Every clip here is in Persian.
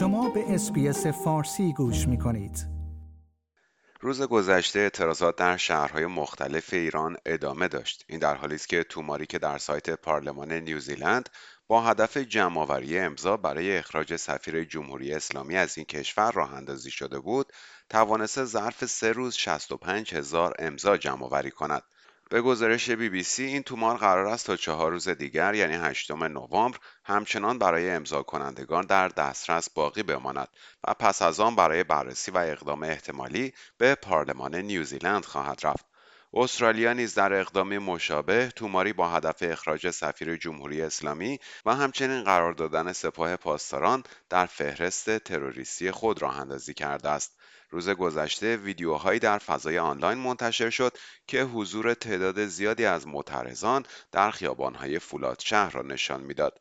شما به اسپیس فارسی گوش می کنید. روز گذشته اعتراضات در شهرهای مختلف ایران ادامه داشت. این در حالی است که طوماری که در سایت پارلمان نیوزیلند با هدف جمع‌آوری امضا برای اخراج سفیر جمهوری اسلامی از این کشور راه اندازی شده بود، توانسته ظرف سه روز 65 هزار امضا جمع‌آوری کند. به گزارش بی بی سی این طومار قرار است تا چهار روز دیگر یعنی هشتم نوامبر همچنان برای امضا کنندگان در دسترس باقی بماند و پس از آن برای بررسی و اقدام احتمالی به پارلمان نیوزیلند خواهد رفت. استرالیا نیز در اقدامی مشابه توماری با هدف اخراج سفیر جمهوری اسلامی و همچنین قرار دادن سپاه پاسداران در فهرست تروریستی خود راه اندازی کرده است. روز گذشته ویدیوهایی در فضای آنلاین منتشر شد که حضور تعداد زیادی از معترضان در خیابانهای فولاد شهر را نشان می‌داد.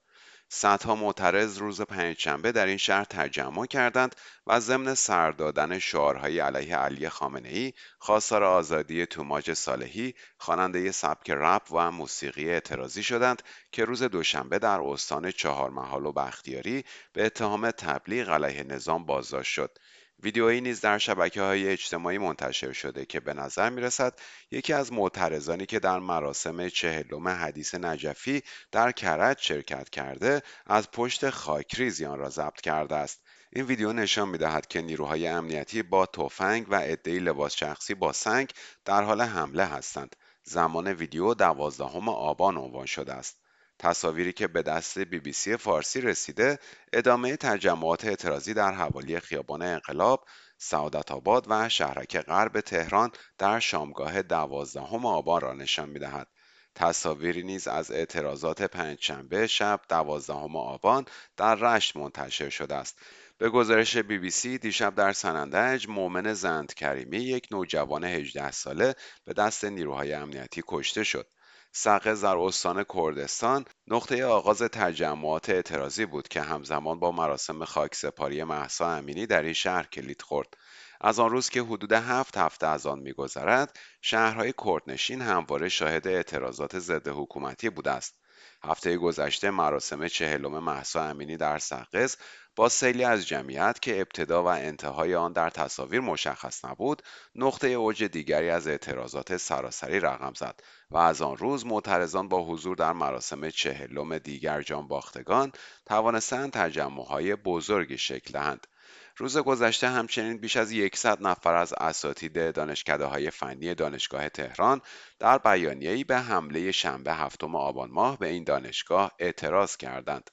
صدها معترض روز پنجشنبه در این شهر تجمع کردند و ضمن سر دادن شعارهای علیه علی خامنه ای خواستار آزادی توماج صالحی خواننده سبک رپ و موسیقی اعتراضی شدند که روز دوشنبه در استان چهارمحال و بختیاری به اتهام تبلیغ علیه نظام بازداشت شد. ویدیویی نیز در شبکه های اجتماعی منتشر شده که به نظر می رسد یکی از معترضانی که در مراسم چهلم حدیث نجفی در کرج شرکت کرده از پشت خاکریزی آن را ضبط کرده است. این ویدیو نشان می دهد که نیروهای امنیتی با تفنگ و عدهای لباس شخصی با سنگ در حال حمله هستند. زمان ویدیو دوازدهم آبان عنوان شده است. تصاویری که به دست بی بی سی فارسی رسیده ادامه تجمعات اعتراضی در حوالی خیابان انقلاب سعادت آباد و شهرک غرب تهران در شامگاه دوازدهم آبان را نشان می‌دهد. تصاویری نیز از اعتراضات پنجشنبه شب دوازدهم آبان در رشت منتشر شده است. به گزارش بی بی سی دیشب در سنندج مومن زند کریمی یک نوجوان 18 ساله به دست نیروهای امنیتی کشته شد. سقز در استان کردستان نقطه آغاز تجمعات اعتراضی بود که همزمان با مراسم خاکسپاری محسا امینی در این شهر کلید خورد. از آن روز که حدود هفت هفته از آن میگذرد شهرهای کردنشین همواره شاهد اعتراضات ضد حکومتی بوده است. هفته گذشته مراسم چهلم محسا امینی در سقز با سیلی از جمعیت که ابتدا و انتهای آن در تصاویر مشخص نبود نقطه اوج دیگری از اعتراضات سراسری رقم زد و از آن روز معترضان با حضور در مراسم چهلم دیگر جانباختگان توانستند تجمعهای بزرگی شکل دهند روز گذشته همچنین بیش از 100 نفر از اساتید دانشکده های فنی دانشگاه تهران در بیانیه‌ای به حمله شنبه هفتم آبان ماه به این دانشگاه اعتراض کردند.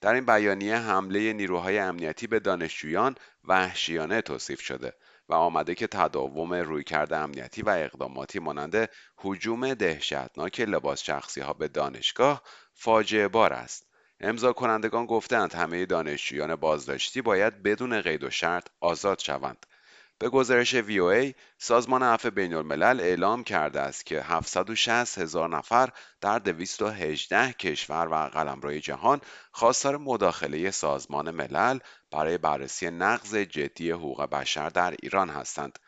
در این بیانیه حمله نیروهای امنیتی به دانشجویان وحشیانه توصیف شده و آمده که تداوم رویکرد امنیتی و اقداماتی مانند حجوم دهشتناک لباس شخصی ها به دانشگاه فاجعه بار است. امضا کنندگان گفتند همه دانشجویان بازداشتی باید بدون قید و شرط آزاد شوند. به گزارش ای سازمان عفو بین الملل اعلام کرده است که 760 هزار نفر در 218 کشور و قلمروی جهان خواستار مداخله سازمان ملل برای بررسی نقض جدی حقوق بشر در ایران هستند.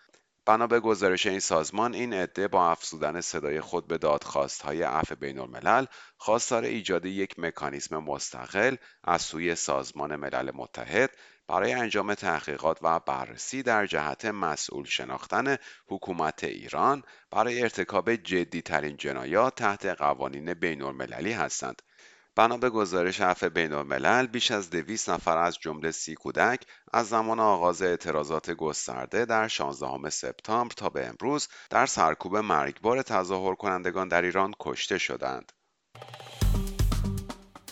بنا به گزارش این سازمان این عده با افزودن صدای خود به های عفو بین الملل خواستار ایجاد یک مکانیزم مستقل از سوی سازمان ملل متحد برای انجام تحقیقات و بررسی در جهت مسئول شناختن حکومت ایران برای ارتکاب جدیترین جنایات تحت قوانین بین المللی هستند بنا به گزارش عفو بین الملل بیش از دویست نفر از جمله سی کودک از زمان آغاز اعتراضات گسترده در 16 سپتامبر تا به امروز در سرکوب مرگبار تظاهر کنندگان در ایران کشته شدند.